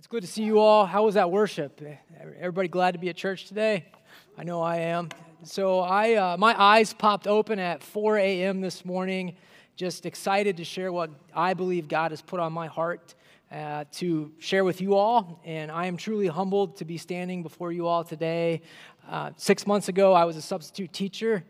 It's good to see you all. How was that worship? Everybody glad to be at church today? I know I am. So I, uh, my eyes popped open at 4 a.m. this morning, just excited to share what I believe God has put on my heart uh, to share with you all. And I am truly humbled to be standing before you all today. Uh, six months ago, I was a substitute teacher,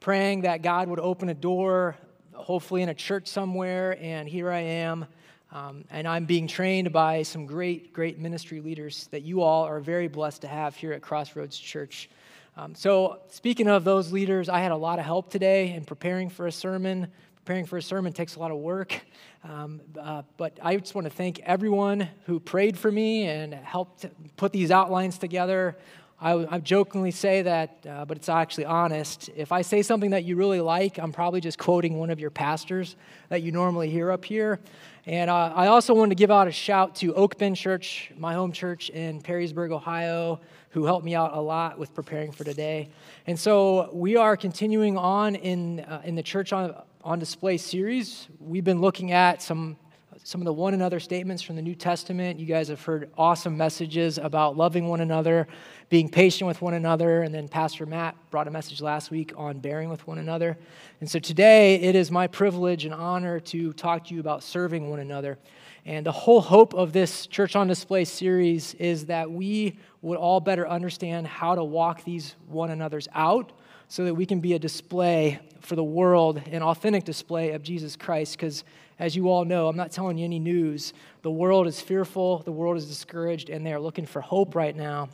praying that God would open a door, hopefully in a church somewhere, and here I am. Um, and I'm being trained by some great, great ministry leaders that you all are very blessed to have here at Crossroads Church. Um, so, speaking of those leaders, I had a lot of help today in preparing for a sermon. Preparing for a sermon takes a lot of work. Um, uh, but I just want to thank everyone who prayed for me and helped put these outlines together. I, I jokingly say that, uh, but it's actually honest. If I say something that you really like, I'm probably just quoting one of your pastors that you normally hear up here. And uh, I also wanted to give out a shout to Oak Bend Church, my home church in Perrysburg, Ohio, who helped me out a lot with preparing for today. And so we are continuing on in, uh, in the Church on, on Display series. We've been looking at some some of the one another statements from the New Testament. You guys have heard awesome messages about loving one another, being patient with one another, and then Pastor Matt brought a message last week on bearing with one another. And so today it is my privilege and honor to talk to you about serving one another. And the whole hope of this Church on Display series is that we would all better understand how to walk these one another's out so that we can be a display for the world, an authentic display of Jesus Christ. Because as you all know, I'm not telling you any news. The world is fearful, the world is discouraged, and they are looking for hope right now.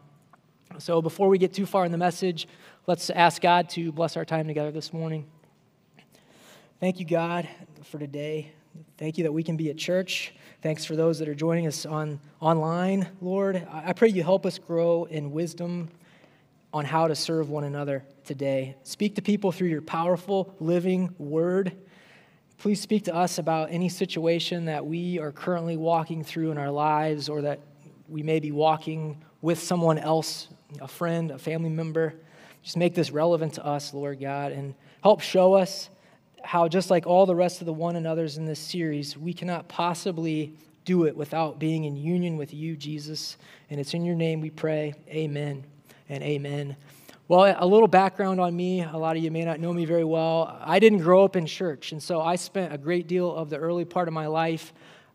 So before we get too far in the message, let's ask God to bless our time together this morning. Thank you, God, for today. Thank you that we can be at church. Thanks for those that are joining us on online, Lord. I pray you help us grow in wisdom on how to serve one another today. Speak to people through your powerful, living word. Please speak to us about any situation that we are currently walking through in our lives or that we may be walking with someone else, a friend, a family member. Just make this relevant to us, Lord God, and help show us how, just like all the rest of the one another's in this series, we cannot possibly do it without being in union with you, Jesus. And it's in your name we pray. Amen and amen. Well, a little background on me. A lot of you may not know me very well. I didn't grow up in church, and so I spent a great deal of the early part of my life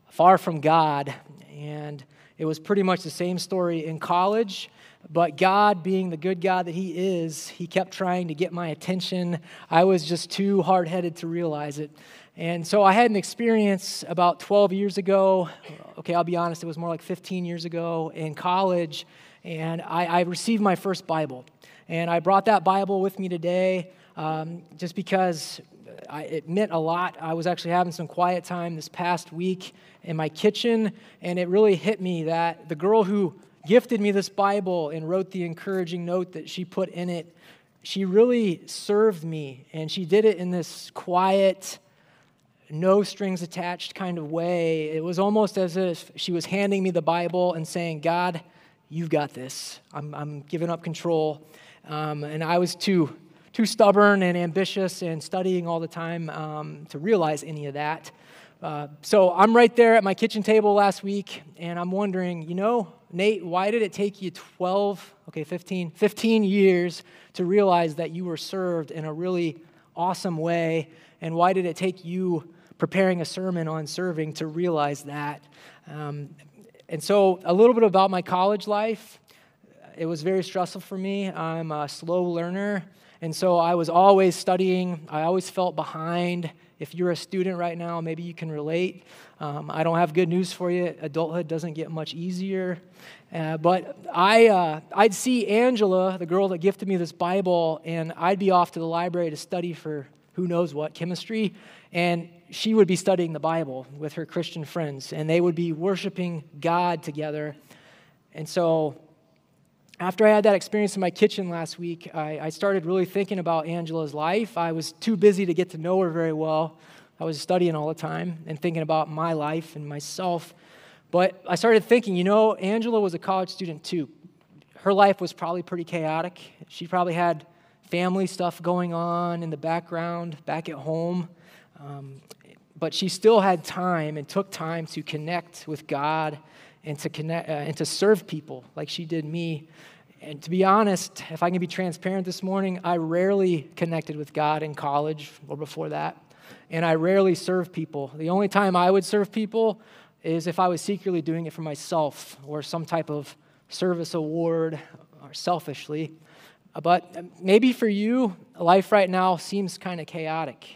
far from God. And it was pretty much the same story in college. But God, being the good God that He is, He kept trying to get my attention. I was just too hard headed to realize it. And so I had an experience about 12 years ago. Okay, I'll be honest, it was more like 15 years ago in college and I, I received my first Bible. And I brought that Bible with me today um, just because I, it meant a lot. I was actually having some quiet time this past week in my kitchen, and it really hit me that the girl who gifted me this Bible and wrote the encouraging note that she put in it, she really served me, and she did it in this quiet, no strings attached kind of way. It was almost as if she was handing me the Bible and saying, God, You've got this. I'm, I'm giving up control. Um, and I was too, too stubborn and ambitious and studying all the time um, to realize any of that. Uh, so I'm right there at my kitchen table last week, and I'm wondering, you know, Nate, why did it take you 12, okay, 15, 15 years to realize that you were served in a really awesome way? And why did it take you preparing a sermon on serving to realize that? Um, and so, a little bit about my college life. It was very stressful for me. I'm a slow learner, and so I was always studying. I always felt behind. If you're a student right now, maybe you can relate. Um, I don't have good news for you. Adulthood doesn't get much easier. Uh, but I, uh, I'd see Angela, the girl that gifted me this Bible, and I'd be off to the library to study for who knows what, chemistry. And she would be studying the Bible with her Christian friends, and they would be worshiping God together. And so, after I had that experience in my kitchen last week, I, I, started really thinking about Angela's life. I was too busy to get to know her very well. I was studying all the time and thinking about my life and myself. But I started thinking, you know, Angela was a college student too. Her life was probably pretty chaotic. She probably had family stuff going on in the background back at home. Um, but she still had time and took time to connect with God and to connect uh, and to serve people like she did me. And to be honest, if I can be transparent this morning, I rarely connected with God in college or before that. And I rarely serve people. The only time I would serve people is if I was secretly doing it for myself or some type of service award or selfishly. But maybe for you, life right now seems kind of chaotic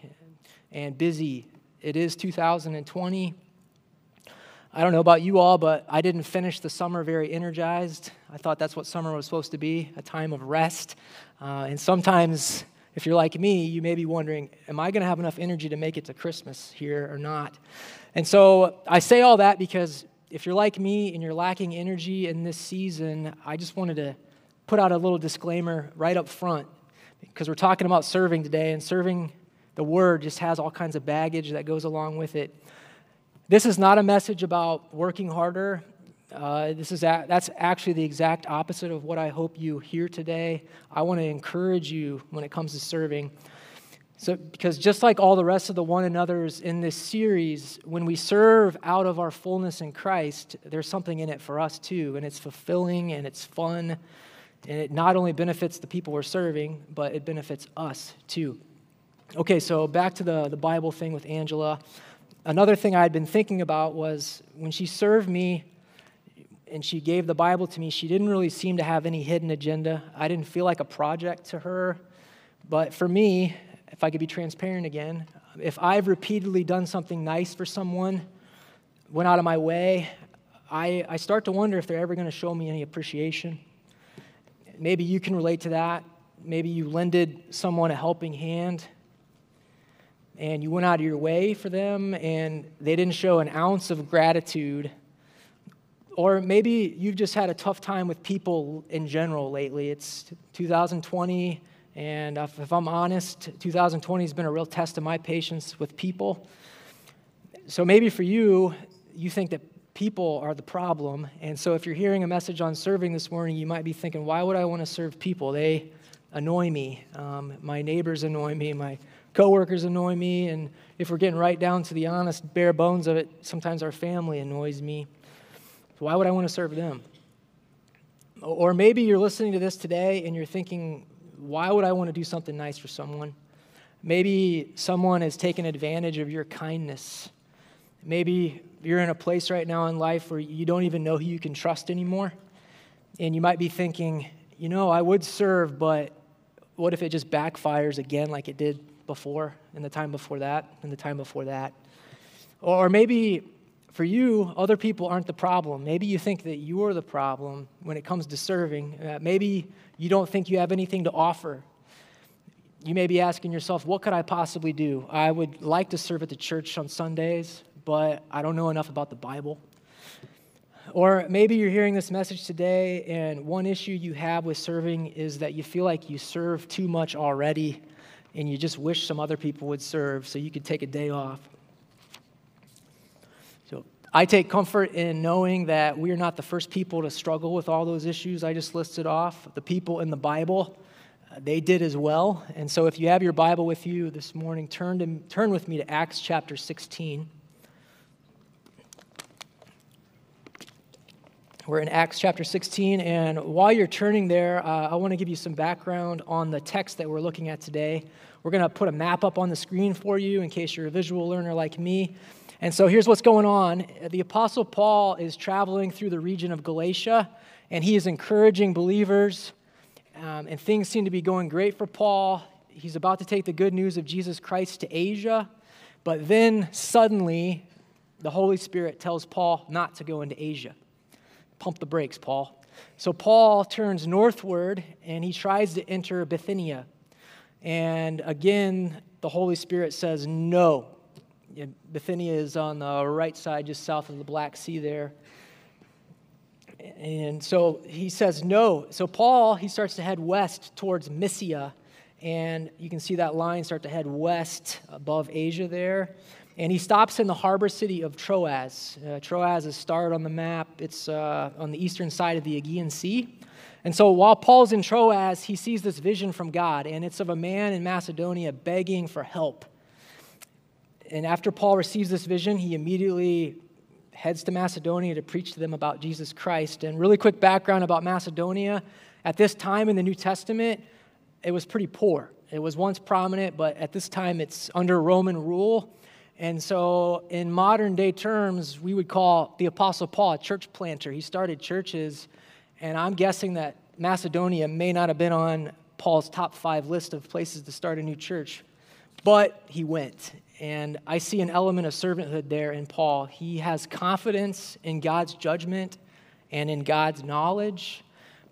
and busy. It is 2020. I don't know about you all, but I didn't finish the summer very energized. I thought that's what summer was supposed to be a time of rest. Uh, and sometimes, if you're like me, you may be wondering, am I going to have enough energy to make it to Christmas here or not? And so I say all that because if you're like me and you're lacking energy in this season, I just wanted to put out a little disclaimer right up front because we're talking about serving today, and serving the word just has all kinds of baggage that goes along with it. This is not a message about working harder. Uh, this is a, that's actually the exact opposite of what I hope you hear today. I want to encourage you when it comes to serving. So, because just like all the rest of the one another's in this series, when we serve out of our fullness in Christ, there's something in it for us too, and it's fulfilling and it's fun, and it not only benefits the people we're serving, but it benefits us too. Okay, so back to the, the Bible thing with Angela another thing I had been thinking about was when she served me and she gave the Bible to me, she didn't really seem to have any hidden agenda. I didn't feel like a project to her. But for me, if I could be transparent again, if I've repeatedly done something nice for someone, went out of my way, I, I start to wonder if they're ever going to show me any appreciation. Maybe you can relate to that. Maybe you lended someone a helping hand and you went out of your way for them and they didn't show an ounce of gratitude. Or maybe you've just had a tough time with people in general lately. It's 2020, and if I'm honest, 2020 has been a real test of my patience with people. So maybe for you, you think that people are the problem. And so if you're hearing a message on serving this morning, you might be thinking, why would I want to serve people? They annoy me. Um, my neighbors annoy me. My coworkers annoy me, and if we're getting right down to the honest, bare bones of it, sometimes our family annoys me. Why would I want to serve them? Or maybe you're listening to this today and you're thinking, why would I want to do something nice for someone? Maybe someone has taken advantage of your kindness. Maybe you're in a place right now in life where you don't even know who you can trust anymore. And you might be thinking, you know, I would serve, but what if it just backfires again like it did before, and the time before that, and the time before that. Or maybe for you, other people aren't the problem. Maybe you think that you're the problem when it comes to serving. Uh, maybe you don't think you have anything to offer. You may be asking yourself, what could I possibly do? I would like to serve at the church on Sundays, but I don't know enough about the Bible. Or maybe you're hearing this message today, and one issue you have with serving is that you feel like you serve too much already and you just wish some other people would serve so you could take a day off. So I take comfort in knowing that we are not the first people to struggle with all those issues I just listed off. The people in the Bible, uh, they did as well. And so if you have your Bible with you this morning, turn, to, turn with me to Acts chapter 16. We're in Acts chapter 16, and while you're turning there, uh, I want to give you some background on the text that we're looking at today. We're going to put a map up on the screen for you in case you're a visual learner like me. And so here's what's going on the Apostle Paul is traveling through the region of Galatia, and he is encouraging believers, um, and things seem to be going great for Paul. He's about to take the good news of Jesus Christ to Asia, but then suddenly the Holy Spirit tells Paul not to go into Asia. Pump the brakes, Paul. So Paul turns northward and he tries to enter Bithynia. And again, the Holy Spirit says no. Bithynia is on the right side, just south of the Black Sea there. And so he says no. So Paul, he starts to head west towards Mysia. And you can see that line start to head west above Asia there. And he stops in the harbor city of Troas. Uh, Troas is starred on the map. It's uh, on the eastern side of the Aegean Sea. And so while Paul's in Troas, he sees this vision from God, and it's of a man in Macedonia begging for help. And after Paul receives this vision, he immediately heads to Macedonia to preach to them about Jesus Christ. And really quick background about Macedonia. At this time in the New Testament, it was pretty poor. It was once prominent, but at this time it's under Roman rule. And so, in modern day terms, we would call the Apostle Paul a church planter. He started churches, and I'm guessing that Macedonia may not have been on Paul's top five list of places to start a new church, but he went. And I see an element of servanthood there in Paul. He has confidence in God's judgment and in God's knowledge.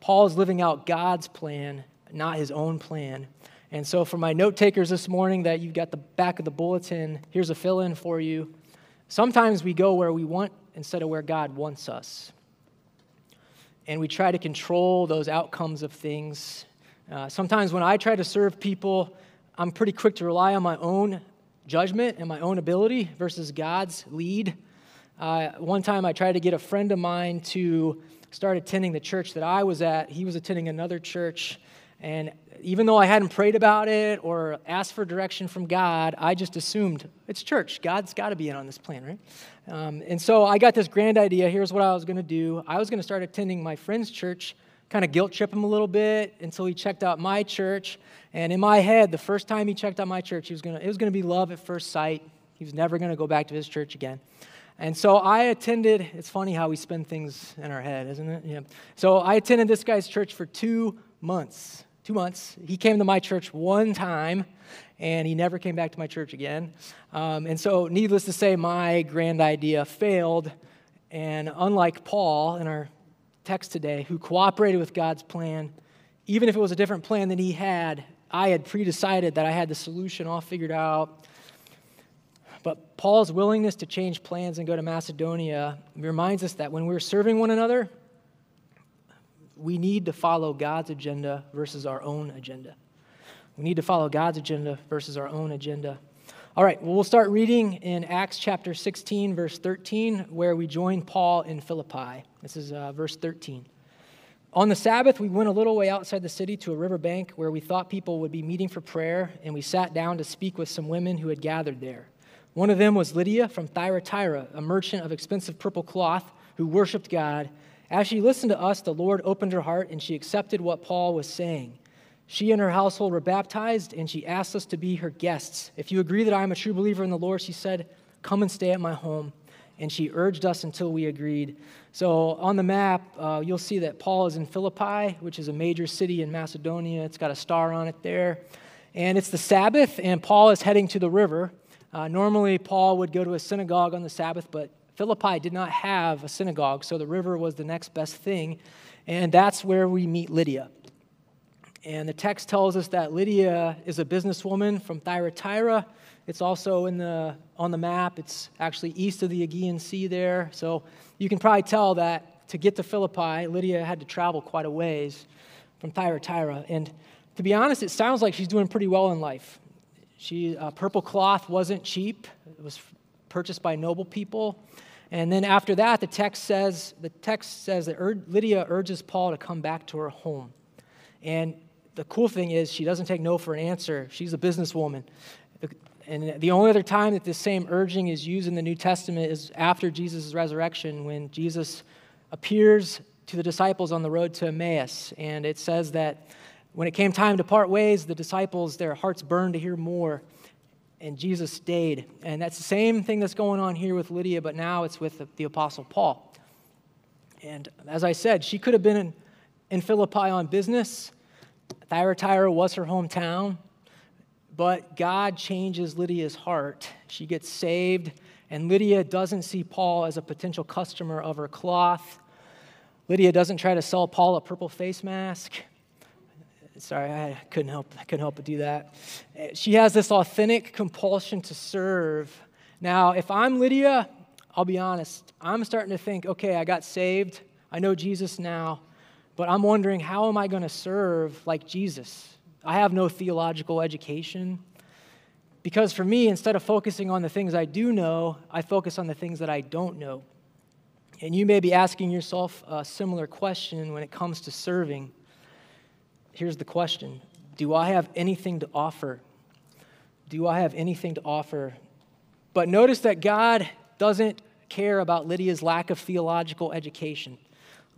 Paul is living out God's plan, not his own plan. And so, for my note takers this morning, that you've got the back of the bulletin, here's a fill in for you. Sometimes we go where we want instead of where God wants us. And we try to control those outcomes of things. Uh, sometimes when I try to serve people, I'm pretty quick to rely on my own judgment and my own ability versus God's lead. Uh, one time I tried to get a friend of mine to start attending the church that I was at. He was attending another church. And even though I hadn't prayed about it or asked for direction from God, I just assumed it's church. God's got to be in on this plan, right? Um, and so I got this grand idea. Here's what I was going to do I was going to start attending my friend's church kind of guilt trip him a little bit until he checked out my church. And in my head, the first time he checked out my church, he was gonna, it was going to be love at first sight. He was never going to go back to his church again. And so I attended, it's funny how we spend things in our head, isn't it? Yeah. So I attended this guy's church for two months. Two months. He came to my church one time, and he never came back to my church again. Um, and so, needless to say, my grand idea failed. And unlike Paul in our text today who cooperated with God's plan, even if it was a different plan than he had. I had pre decided that I had the solution all figured out. But Paul's willingness to change plans and go to Macedonia reminds us that when we're serving one another, we need to follow God's agenda versus our own agenda. We need to follow God's agenda versus our own agenda. All right, well, we'll start reading in Acts chapter 16, verse 13, where we join Paul in Philippi. This is uh, verse 13. On the Sabbath, we went a little way outside the city to a riverbank where we thought people would be meeting for prayer, and we sat down to speak with some women who had gathered there. One of them was Lydia from Thyatira, a merchant of expensive purple cloth who worshiped God. As she listened to us, the Lord opened her heart, and she accepted what Paul was saying. She and her household were baptized, and she asked us to be her guests. If you agree that I am a true believer in the Lord, she said, come and stay at my home. And she urged us until we agreed. So on the map, uh, you'll see that Paul is in Philippi, which is a major city in Macedonia. It's got a star on it there. And it's the Sabbath, and Paul is heading to the river. Uh, normally, Paul would go to a synagogue on the Sabbath, but Philippi did not have a synagogue, so the river was the next best thing. And that's where we meet Lydia. And the text tells us that Lydia is a businesswoman from Thyatira. It's also in the, on the map. It's actually east of the Aegean Sea there. So you can probably tell that to get to Philippi, Lydia had to travel quite a ways from Thyatira. And to be honest, it sounds like she's doing pretty well in life. She, uh, purple cloth wasn't cheap. It was purchased by noble people. And then after that, the text says, the text says that Lydia urges Paul to come back to her home. And the cool thing is she doesn't take no for an answer. She's a businesswoman. And the only other time that this same urging is used in the New Testament is after Jesus' resurrection, when Jesus appears to the disciples on the road to Emmaus. And it says that when it came time to part ways, the disciples, their hearts burned to hear more. And Jesus stayed. And that's the same thing that's going on here with Lydia, but now it's with the, the Apostle Paul. And as I said, she could have been in, in Philippi on business. Thyatira was her hometown, but God changes Lydia's heart. She gets saved, and Lydia doesn't see Paul as a potential customer of her cloth. Lydia doesn't try to sell Paul a purple face mask. Sorry, I couldn't help, I couldn't help but do that. She has this authentic compulsion to serve. Now, if I'm Lydia, I'll be honest, I'm starting to think, okay, I got saved. I know Jesus now. But I'm wondering, how am I going to serve like Jesus? I have no theological education. Because for me, instead of focusing on the things I do know, I focus on the things that I don't know. And you may be asking yourself a similar question when it comes to serving. Here's the question Do I have anything to offer? Do I have anything to offer? But notice that God doesn't care about Lydia's lack of theological education.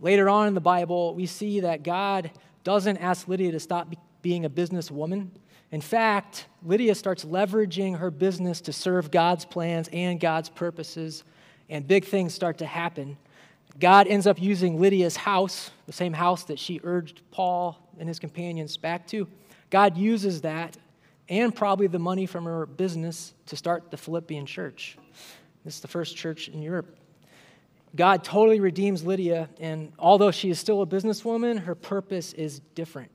Later on in the Bible, we see that God doesn't ask Lydia to stop being a businesswoman. In fact, Lydia starts leveraging her business to serve God's plans and God's purposes, and big things start to happen. God ends up using Lydia's house, the same house that she urged Paul and his companions back to. God uses that and probably the money from her business to start the Philippian church. This is the first church in Europe. God totally redeems Lydia, and although she is still a businesswoman, her purpose is different.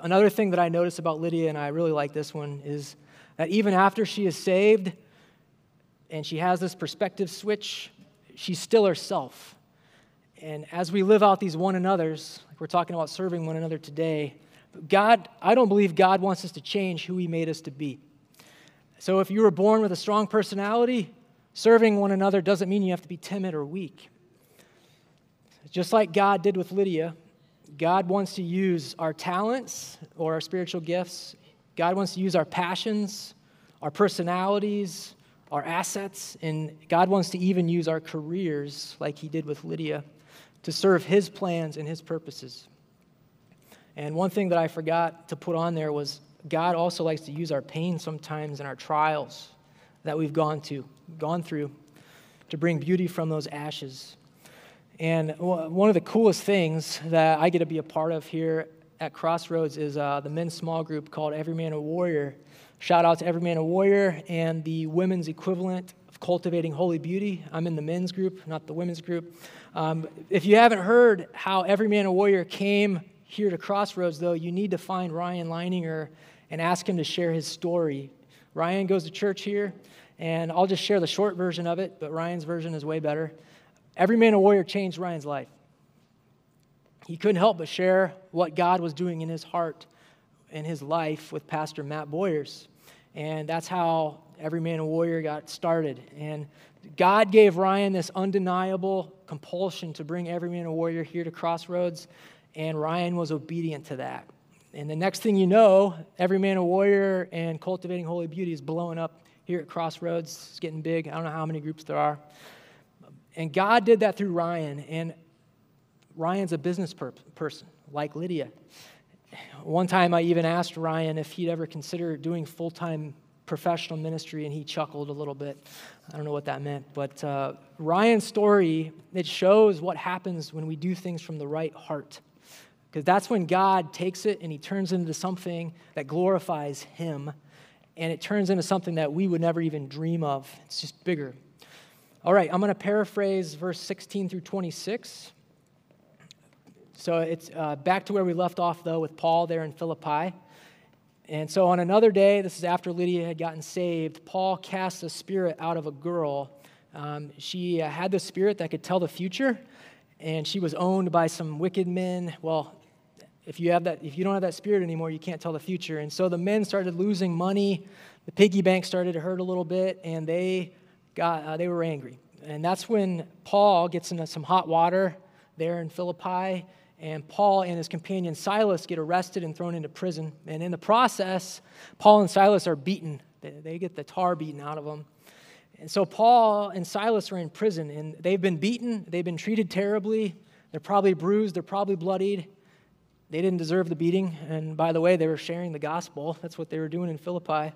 Another thing that I notice about Lydia, and I really like this one, is that even after she is saved and she has this perspective switch, she's still herself. And as we live out these one another's, like we're talking about serving one another today, God, I don't believe God wants us to change who He made us to be. So if you were born with a strong personality, serving one another doesn't mean you have to be timid or weak. Just like God did with Lydia, God wants to use our talents or our spiritual gifts. God wants to use our passions, our personalities, our assets, and God wants to even use our careers, like He did with Lydia, to serve His plans and His purposes. And one thing that I forgot to put on there was God also likes to use our pain sometimes and our trials that we've gone to, gone through, to bring beauty from those ashes. And one of the coolest things that I get to be a part of here at Crossroads is uh, the men's small group called Every Man a Warrior. Shout out to Every Man a Warrior and the women's equivalent of Cultivating Holy Beauty. I'm in the men's group, not the women's group. Um, if you haven't heard how Every Man a Warrior came here to Crossroads, though, you need to find Ryan Leininger and ask him to share his story. Ryan goes to church here, and I'll just share the short version of it, but Ryan's version is way better. Every man a warrior changed Ryan's life. He couldn't help but share what God was doing in his heart and his life with Pastor Matt Boyers. And that's how Every Man a Warrior got started. And God gave Ryan this undeniable compulsion to bring Every Man a Warrior here to Crossroads and Ryan was obedient to that. And the next thing you know, Every Man a Warrior and Cultivating Holy Beauty is blowing up here at Crossroads. It's getting big. I don't know how many groups there are. And God did that through Ryan. And Ryan's a business per- person, like Lydia. One time I even asked Ryan if he'd ever consider doing full time professional ministry, and he chuckled a little bit. I don't know what that meant. But uh, Ryan's story, it shows what happens when we do things from the right heart. Because that's when God takes it and he turns it into something that glorifies him. And it turns into something that we would never even dream of. It's just bigger. All right, I'm going to paraphrase verse 16 through 26. So it's uh, back to where we left off, though, with Paul there in Philippi. And so on another day, this is after Lydia had gotten saved, Paul cast a spirit out of a girl. Um, she uh, had the spirit that could tell the future, and she was owned by some wicked men. Well, if you have that if you don't have that spirit anymore you can't tell the future and so the men started losing money the piggy bank started to hurt a little bit and they got uh, they were angry and that's when paul gets into some hot water there in philippi and paul and his companion silas get arrested and thrown into prison and in the process paul and silas are beaten they, get the tar beaten out of them and so paul and silas are in prison and they've been beaten they've been treated terribly they're probably bruised they're probably bloodied they didn't deserve the beating. And by the way, they were sharing the gospel. That's what they were doing in Philippi.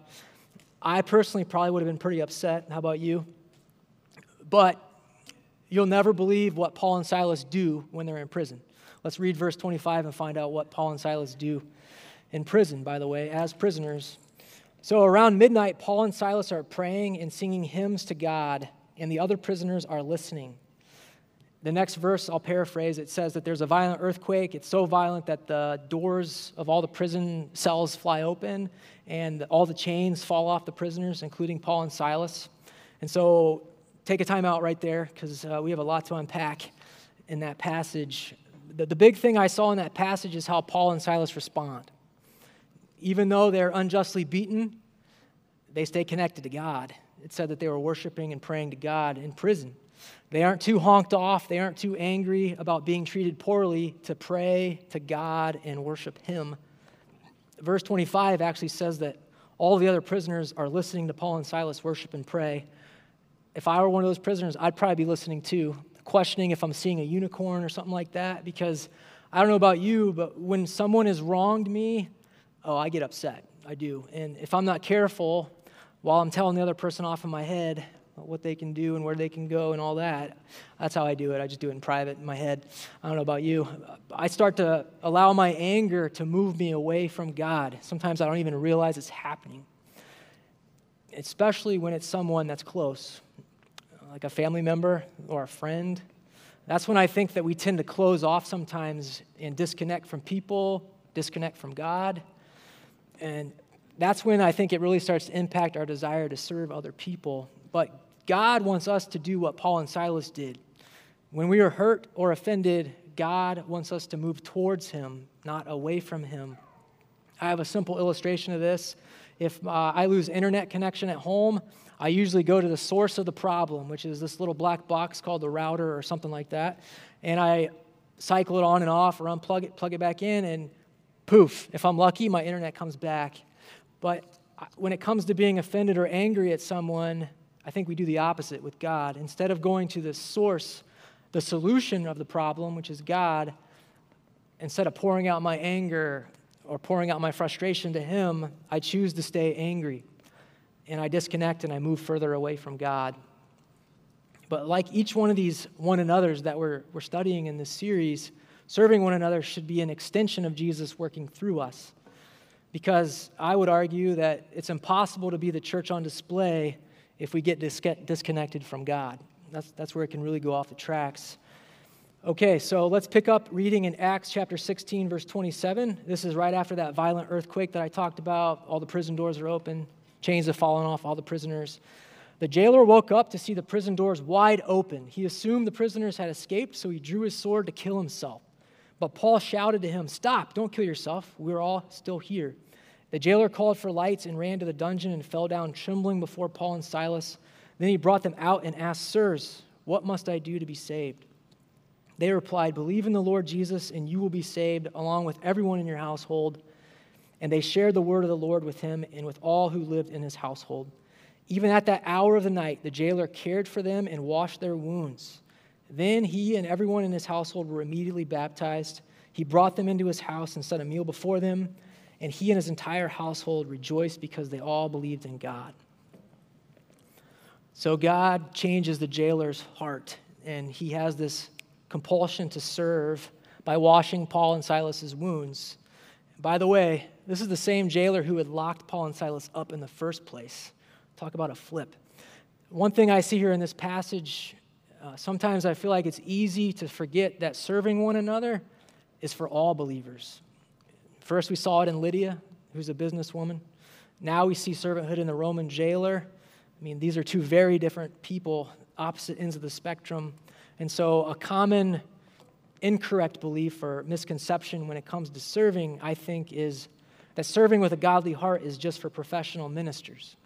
I personally probably would have been pretty upset. How about you? But you'll never believe what Paul and Silas do when they're in prison. Let's read verse 25 and find out what Paul and Silas do in prison, by the way, as prisoners. So around midnight, Paul and Silas are praying and singing hymns to God, and the other prisoners are listening. The next verse, I'll paraphrase, it says that there's a violent earthquake. It's so violent that the doors of all the prison cells fly open and all the chains fall off the prisoners, including Paul and Silas. And so take a time out right there because uh, we have a lot to unpack in that passage. The, the big thing I saw in that passage is how Paul and Silas respond. Even though they're unjustly beaten, they stay connected to God. It said that they were worshiping and praying to God in prison. They aren't too honked off. They aren't too angry about being treated poorly to pray to God and worship Him. Verse 25 actually says that all the other prisoners are listening to Paul and Silas worship and pray. if I were one of those prisoners, I'd probably be listening too, questioning if I'm seeing a unicorn or something like that, because I don't know about you, but when someone has wronged me, oh, I get upset. I do. And if I'm not careful, while I'm telling the other person off in my head what they can do and where they can go and all that, that's how I do it. I just do it in private in my head. I don't know about you. I start to allow my anger to move me away from God. Sometimes I don't even realize it's happening, especially when it's someone that's close, like a family member or a friend. That's when I think that we tend to close off sometimes and disconnect from people, disconnect from God. And that's when I think it really starts to impact our desire to serve other people. But God wants us to do what Paul and Silas did. When we are hurt or offended, God wants us to move towards Him, not away from Him. I have a simple illustration of this. If uh, I lose internet connection at home, I usually go to the source of the problem, which is this little black box called the router or something like that. And I cycle it on and off or unplug it, plug it back in, and poof, if I'm lucky, my internet comes back. But when it comes to being offended or angry at someone, I think we do the opposite with God. Instead of going to the source, the solution of the problem, which is God, instead of pouring out my anger or pouring out my frustration to Him, I choose to stay angry. And I disconnect and I move further away from God. But like each one of these one another's that we're, we're studying in this series, serving one another should be an extension of Jesus working through us because I would argue that it's impossible to be the church on display if we get dis- disconnected from God. That's, that's where it can really go off the tracks. Okay, so let's pick up reading in Acts chapter 16, verse 27. This is right after that violent earthquake that I talked about. All the prison doors are open, chains have fallen off all the prisoners. The jailer woke up to see the prison doors wide open. He assumed the prisoners had escaped, so he drew his sword to kill himself. But Paul shouted to him, Stop, don't kill yourself. We're all still here. The jailer called for lights and ran to the dungeon and fell down trembling before Paul and Silas. Then he brought them out and asked, Sirs, what must I do to be saved? They replied, Believe in the Lord Jesus, and you will be saved, along with everyone in your household. And they shared the word of the Lord with him and with all who lived in his household. Even at that hour of the night, the jailer cared for them and washed their wounds. Then he and everyone in his household were immediately baptized. He brought them into his house and set a meal before them, and he and his entire household rejoiced because they all believed in God. So God changes the jailer's heart, and he has this compulsion to serve by washing Paul and Silas's wounds. By the way, this is the same jailer who had locked Paul and Silas up in the first place. Talk about a flip. One thing I see here in this passage uh, sometimes I feel like it's easy to forget that serving one another is for all believers. First, we saw it in Lydia, who's a businesswoman. Now we see servanthood in the Roman jailer. I mean, these are two very different people, opposite ends of the spectrum. And so, a common incorrect belief or misconception when it comes to serving, I think, is that serving with a godly heart is just for professional ministers.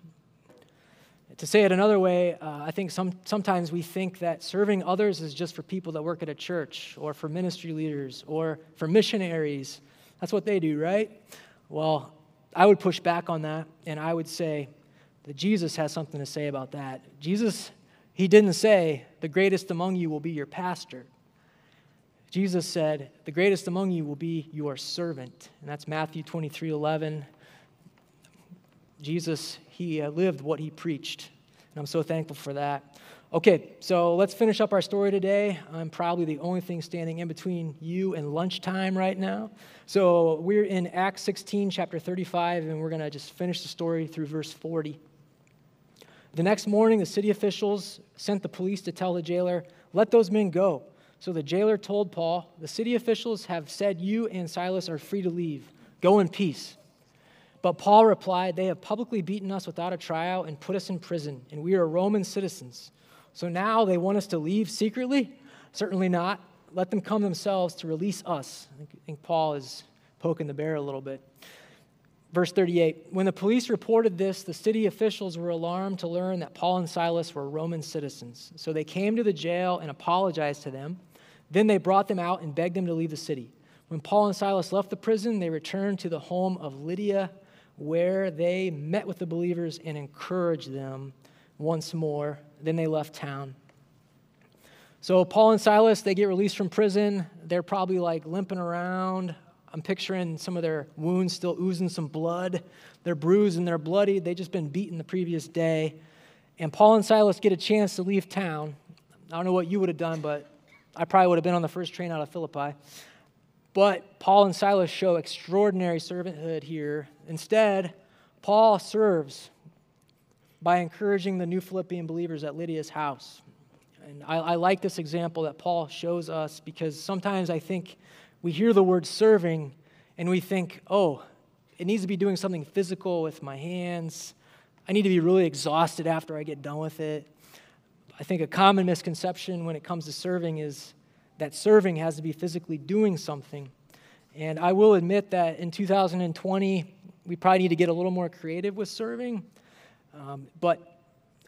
To say it another way, uh, I think some, sometimes we think that serving others is just for people that work at a church or for ministry leaders or for missionaries. That's what they do, right? Well, I would push back on that and I would say that Jesus has something to say about that. Jesus, he didn't say, the greatest among you will be your pastor. Jesus said, the greatest among you will be your servant. And that's Matthew 23 11. Jesus, he uh, lived what he preached. And I'm so thankful for that. Okay, so let's finish up our story today. I'm probably the only thing standing in between you and lunchtime right now. So we're in Acts 16, chapter 35, and we're going to just finish the story through verse 40. The next morning, the city officials sent the police to tell the jailer, Let those men go. So the jailer told Paul, The city officials have said you and Silas are free to leave. Go in peace. But Paul replied, They have publicly beaten us without a trial and put us in prison, and we are Roman citizens. So now they want us to leave secretly? Certainly not. Let them come themselves to release us. I think Paul is poking the bear a little bit. Verse 38 When the police reported this, the city officials were alarmed to learn that Paul and Silas were Roman citizens. So they came to the jail and apologized to them. Then they brought them out and begged them to leave the city. When Paul and Silas left the prison, they returned to the home of Lydia where they met with the believers and encouraged them once more. Then they left town. So Paul and Silas, they get released from prison. They're probably like limping around. I'm picturing some of their wounds still oozing some blood. They're bruised and they're bloody. They've just been beaten the previous day. And Paul and Silas get a chance to leave town. I don't know what you would have done, but I probably would have been on the first train out of Philippi. But Paul and Silas show extraordinary servanthood here. Instead, Paul serves by encouraging the new Philippian believers at Lydia's house. And I, I, like this example that Paul shows us because sometimes I think we hear the word serving and we think, oh, it needs to be doing something physical with my hands. I need to be really exhausted after I get done with it. I think a common misconception when it comes to serving is that serving has to be physically doing something. And I will admit that in 2020, we probably need to get a little more creative with serving. Um, but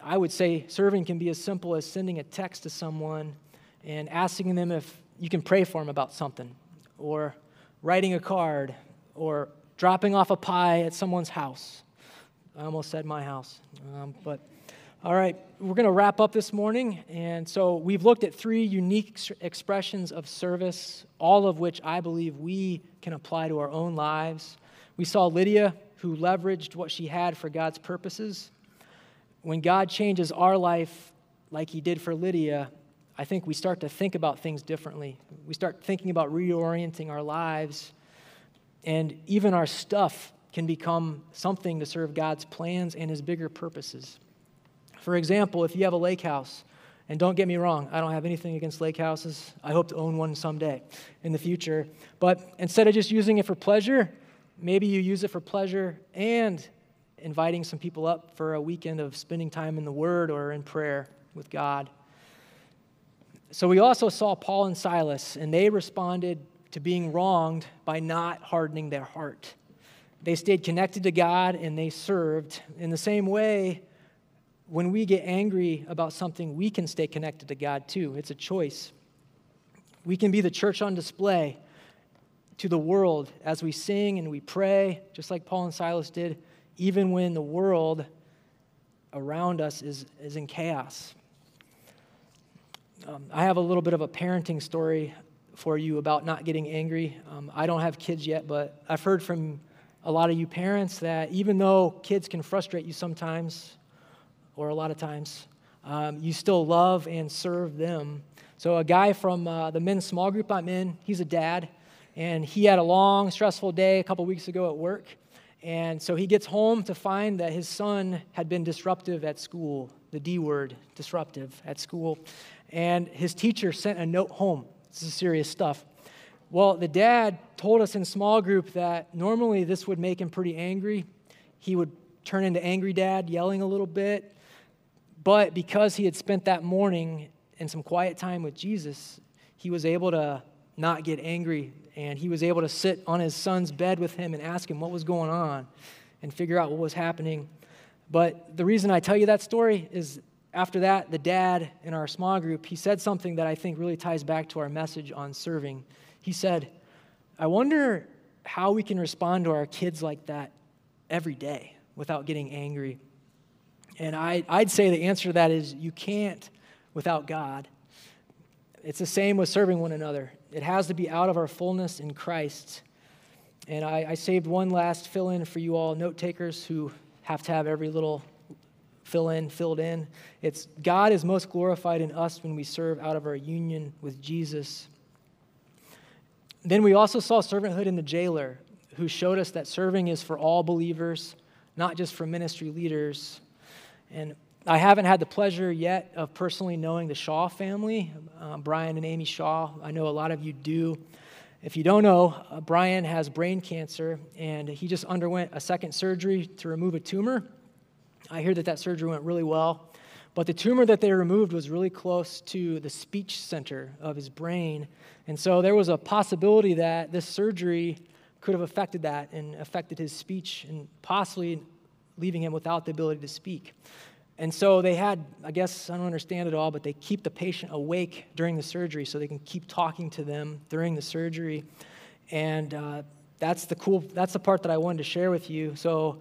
I would say serving can be as simple as sending a text to someone and asking them if you can pray for them about something, or writing a card, or dropping off a pie at someone's house. I almost said my house, um, but all right, we're going to wrap up this morning. And so we've looked at three unique expressions of service, all of which I believe we can apply to our own lives. We saw Lydia, who leveraged what she had for God's purposes. When God changes our life like he did for Lydia, I think we start to think about things differently. We start thinking about reorienting our lives, and even our stuff can become something to serve God's plans and his bigger purposes. For example, if you have a lake house, and don't get me wrong, I don't have anything against lake houses. I hope to own one someday in the future. But instead of just using it for pleasure, maybe you use it for pleasure and inviting some people up for a weekend of spending time in the Word or in prayer with God. So we also saw Paul and Silas, and they responded to being wronged by not hardening their heart. They stayed connected to God and they served. In the same way, when we get angry about something, we can stay connected to God too. It's a choice. We can be the church on display to the world as we sing and we pray, just like Paul and Silas did, even when the world around us is, is in chaos. Um, I have a little bit of a parenting story for you about not getting angry. Um, I don't have kids yet, but I've heard from a lot of you parents that even though kids can frustrate you sometimes, or a lot of times, um, you still love and serve them. So, a guy from uh, the men's small group I'm in, he's a dad, and he had a long, stressful day a couple weeks ago at work. And so he gets home to find that his son had been disruptive at school, the D word, disruptive at school. And his teacher sent a note home. This is serious stuff. Well, the dad told us in small group that normally this would make him pretty angry. He would turn into angry dad, yelling a little bit. But because he had spent that morning in some quiet time with Jesus, he was able to not get angry and he was able to sit on his son's bed with him and ask him what was going on and figure out what was happening. But the reason I tell you that story is after that, the dad in our small group, he said something that I think really ties back to our message on serving. He said, I wonder how we can respond to our kids like that every day without getting angry. And I, I'd say the answer to that is you can't without God. It's the same with serving one another. It has to be out of our fullness in Christ. And I, I saved one last fill in for you all note takers who have to have every little fill in filled in. It's God is most glorified in us when we serve out of our union with Jesus. Then we also saw servanthood in the jailer, who showed us that serving is for all believers, not just for ministry leaders. And I haven't had the pleasure yet of personally knowing the Shaw family, um, Brian and Amy Shaw. I know a lot of you do. If you don't know, uh, Brian has brain cancer, and he just underwent a second surgery to remove a tumor. I hear that that surgery went really well, but the tumor that they removed was really close to the speech center of his brain. And so there was a possibility that this surgery could have affected that and affected his speech and possibly leaving him without the ability to speak. And so they had, I guess, I don't understand it all, but they keep the patient awake during the surgery so they can keep talking to them during the surgery. And uh, that's the cool, that's the part that I wanted to share with you. So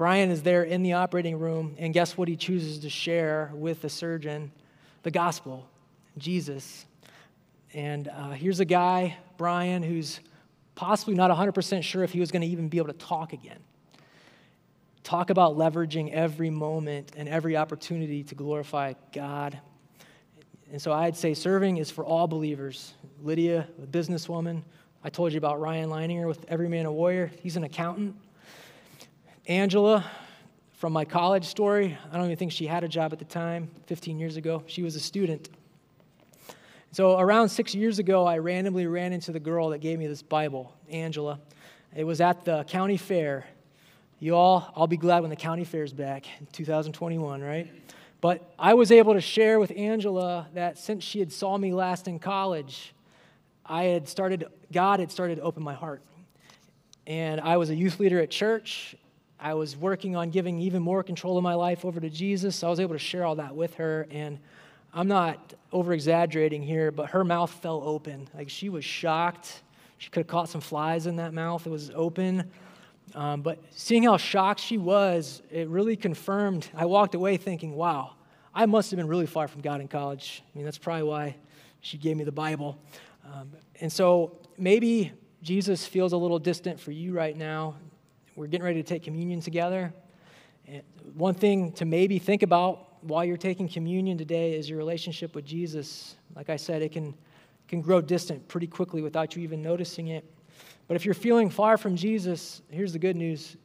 Brian is there in the operating room, and guess what he chooses to share with the surgeon? The gospel, Jesus. And uh, here's a guy, Brian, who's possibly not 100% sure if he was going to even be able to talk again. Talk about leveraging every moment and every opportunity to glorify God. And so I'd say serving is for all believers. Lydia, a businesswoman. I told you about Ryan Leininger with Every Man a Warrior. He's an accountant. Angela, from my college story, I don't even think she had a job at the time, 15 years ago. She was a student. So, around six years ago, I randomly ran into the girl that gave me this Bible, Angela. It was at the county fair. You all, I'll be glad when the county fair's back in 2021, right? But I was able to share with Angela that since she had saw me last in college, I had started, God had started to open my heart. And I was a youth leader at church, I was working on giving even more control of my life over to Jesus. So I was able to share all that with her. And I'm not over exaggerating here, but her mouth fell open. Like she was shocked. She could have caught some flies in that mouth. It was open. Um, but seeing how shocked she was, it really confirmed. I walked away thinking, wow, I must have been really far from God in college. I mean, that's probably why she gave me the Bible. Um, and so maybe Jesus feels a little distant for you right now. We're getting ready to take communion together. And one thing to maybe think about while you're taking communion today is your relationship with Jesus. Like I said, it can, can grow distant pretty quickly without you even noticing it. But if you're feeling far from Jesus, here's the good news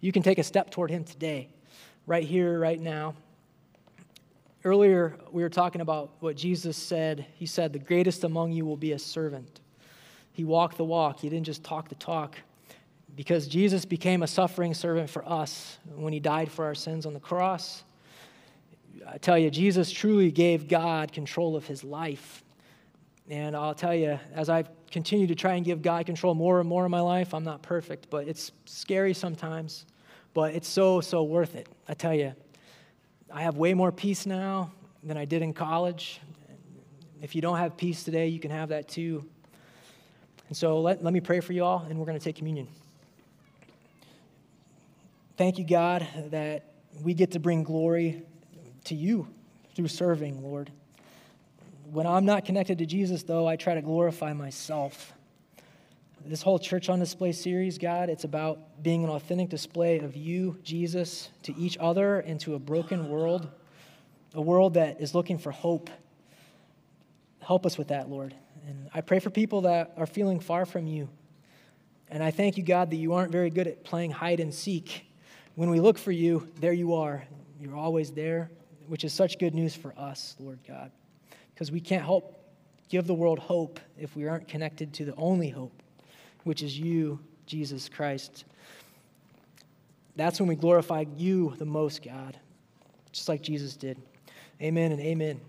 you can take a step toward Him today, right here, right now. Earlier, we were talking about what Jesus said. He said, The greatest among you will be a servant. He walked the walk, he didn't just talk the talk because Jesus became a suffering servant for us when he died for our sins on the cross. I tell you, Jesus truly gave God control of his life. And I'll tell you, as I continue to try and give God control more and more in my life, I'm not perfect, but it's scary sometimes. But it's so, so worth it. I tell you, I have way more peace now than I did in college. If you don't have peace today, you can have that too. And so let, let me pray for you all, and we're going to take communion. Thank you, God, that we get to bring glory to you through serving, Lord. When I'm not connected to Jesus, though, I try to glorify myself. This whole Church on Display series, God, it's about being an authentic display of you, Jesus, to each other and to a broken world, a world that is looking for hope. Help us with that, Lord. And I pray for people that are feeling far from you. And I thank you, God, that you aren't very good at playing hide and seek when we look for you, there you are. You're always there, which is such good news for us, Lord God, because we can't help give the world hope if we aren't connected to the only hope, which is you, Jesus Christ. That's when we glorify you the most, God, just like Jesus did. Amen and amen.